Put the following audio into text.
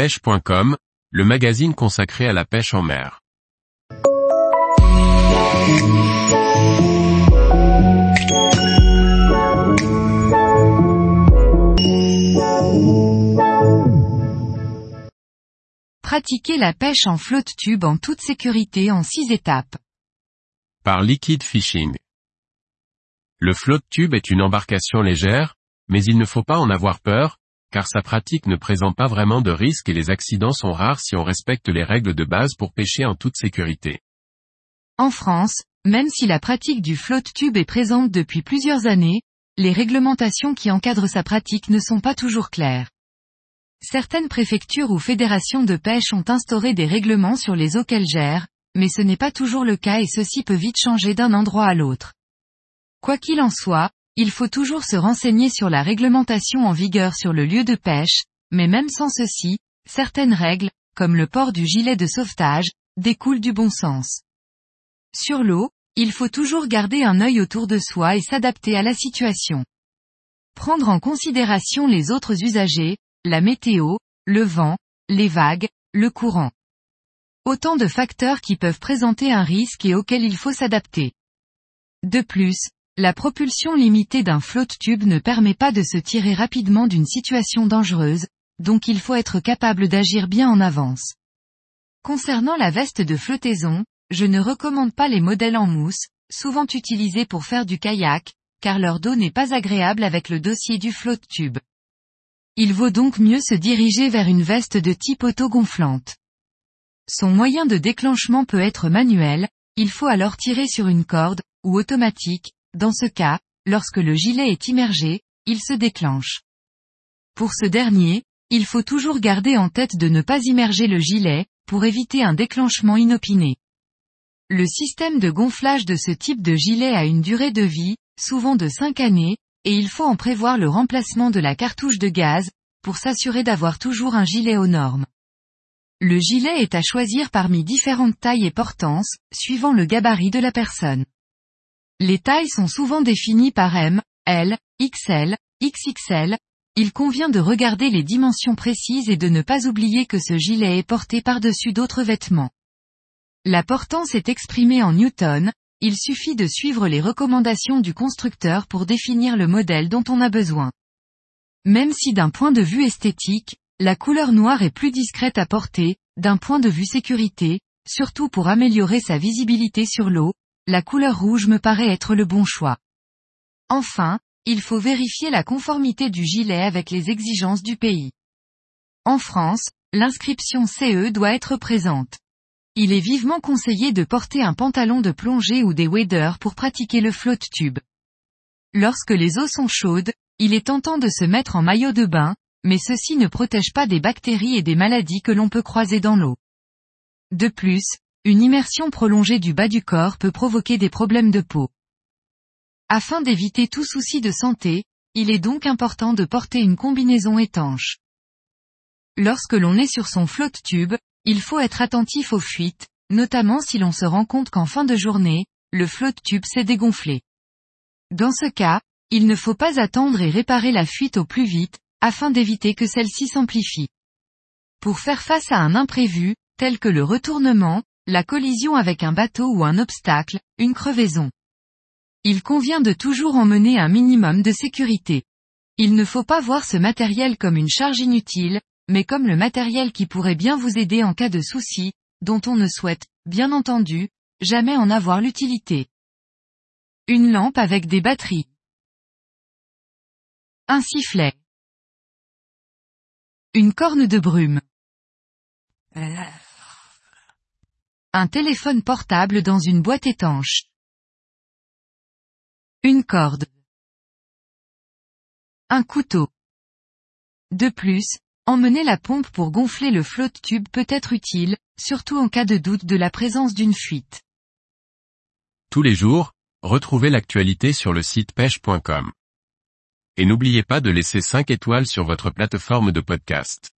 pêche.com, le magazine consacré à la pêche en mer. Pratiquer la pêche en flotte tube en toute sécurité en 6 étapes. Par Liquid Fishing. Le flotte tube est une embarcation légère, mais il ne faut pas en avoir peur, car sa pratique ne présente pas vraiment de risques et les accidents sont rares si on respecte les règles de base pour pêcher en toute sécurité. En France, même si la pratique du flotte tube est présente depuis plusieurs années, les réglementations qui encadrent sa pratique ne sont pas toujours claires. Certaines préfectures ou fédérations de pêche ont instauré des règlements sur les eaux qu'elles gèrent, mais ce n'est pas toujours le cas et ceci peut vite changer d'un endroit à l'autre. Quoi qu'il en soit, il faut toujours se renseigner sur la réglementation en vigueur sur le lieu de pêche, mais même sans ceci, certaines règles, comme le port du gilet de sauvetage, découlent du bon sens. Sur l'eau, il faut toujours garder un œil autour de soi et s'adapter à la situation. Prendre en considération les autres usagers, la météo, le vent, les vagues, le courant. Autant de facteurs qui peuvent présenter un risque et auxquels il faut s'adapter. De plus, la propulsion limitée d'un flotte tube ne permet pas de se tirer rapidement d'une situation dangereuse, donc il faut être capable d'agir bien en avance. Concernant la veste de flottaison, je ne recommande pas les modèles en mousse, souvent utilisés pour faire du kayak, car leur dos n'est pas agréable avec le dossier du flotte tube. Il vaut donc mieux se diriger vers une veste de type auto-gonflante. Son moyen de déclenchement peut être manuel, il faut alors tirer sur une corde, ou automatique, dans ce cas, lorsque le gilet est immergé, il se déclenche. Pour ce dernier, il faut toujours garder en tête de ne pas immerger le gilet, pour éviter un déclenchement inopiné. Le système de gonflage de ce type de gilet a une durée de vie, souvent de 5 années, et il faut en prévoir le remplacement de la cartouche de gaz, pour s'assurer d'avoir toujours un gilet aux normes. Le gilet est à choisir parmi différentes tailles et portances, suivant le gabarit de la personne. Les tailles sont souvent définies par M, L, XL, XXL, il convient de regarder les dimensions précises et de ne pas oublier que ce gilet est porté par-dessus d'autres vêtements. La portance est exprimée en newton, il suffit de suivre les recommandations du constructeur pour définir le modèle dont on a besoin. Même si d'un point de vue esthétique, la couleur noire est plus discrète à porter, d'un point de vue sécurité, surtout pour améliorer sa visibilité sur l'eau, la couleur rouge me paraît être le bon choix. Enfin, il faut vérifier la conformité du gilet avec les exigences du pays. En France, l'inscription CE doit être présente. Il est vivement conseillé de porter un pantalon de plongée ou des waders pour pratiquer le float tube. Lorsque les eaux sont chaudes, il est tentant de se mettre en maillot de bain, mais ceci ne protège pas des bactéries et des maladies que l'on peut croiser dans l'eau. De plus, une immersion prolongée du bas du corps peut provoquer des problèmes de peau. Afin d'éviter tout souci de santé, il est donc important de porter une combinaison étanche. Lorsque l'on est sur son flotte tube, il faut être attentif aux fuites, notamment si l'on se rend compte qu'en fin de journée, le flotte tube s'est dégonflé. Dans ce cas, il ne faut pas attendre et réparer la fuite au plus vite, afin d'éviter que celle-ci s'amplifie. Pour faire face à un imprévu, tel que le retournement, la collision avec un bateau ou un obstacle, une crevaison. Il convient de toujours emmener un minimum de sécurité. Il ne faut pas voir ce matériel comme une charge inutile, mais comme le matériel qui pourrait bien vous aider en cas de souci, dont on ne souhaite, bien entendu, jamais en avoir l'utilité. Une lampe avec des batteries. Un sifflet. Une corne de brume. Un téléphone portable dans une boîte étanche. Une corde. Un couteau. De plus, Emmener la pompe pour gonfler le flotte tube peut être utile, surtout en cas de doute de la présence d'une fuite. Tous les jours, retrouvez l'actualité sur le site pêche.com. Et n'oubliez pas de laisser 5 étoiles sur votre plateforme de podcast.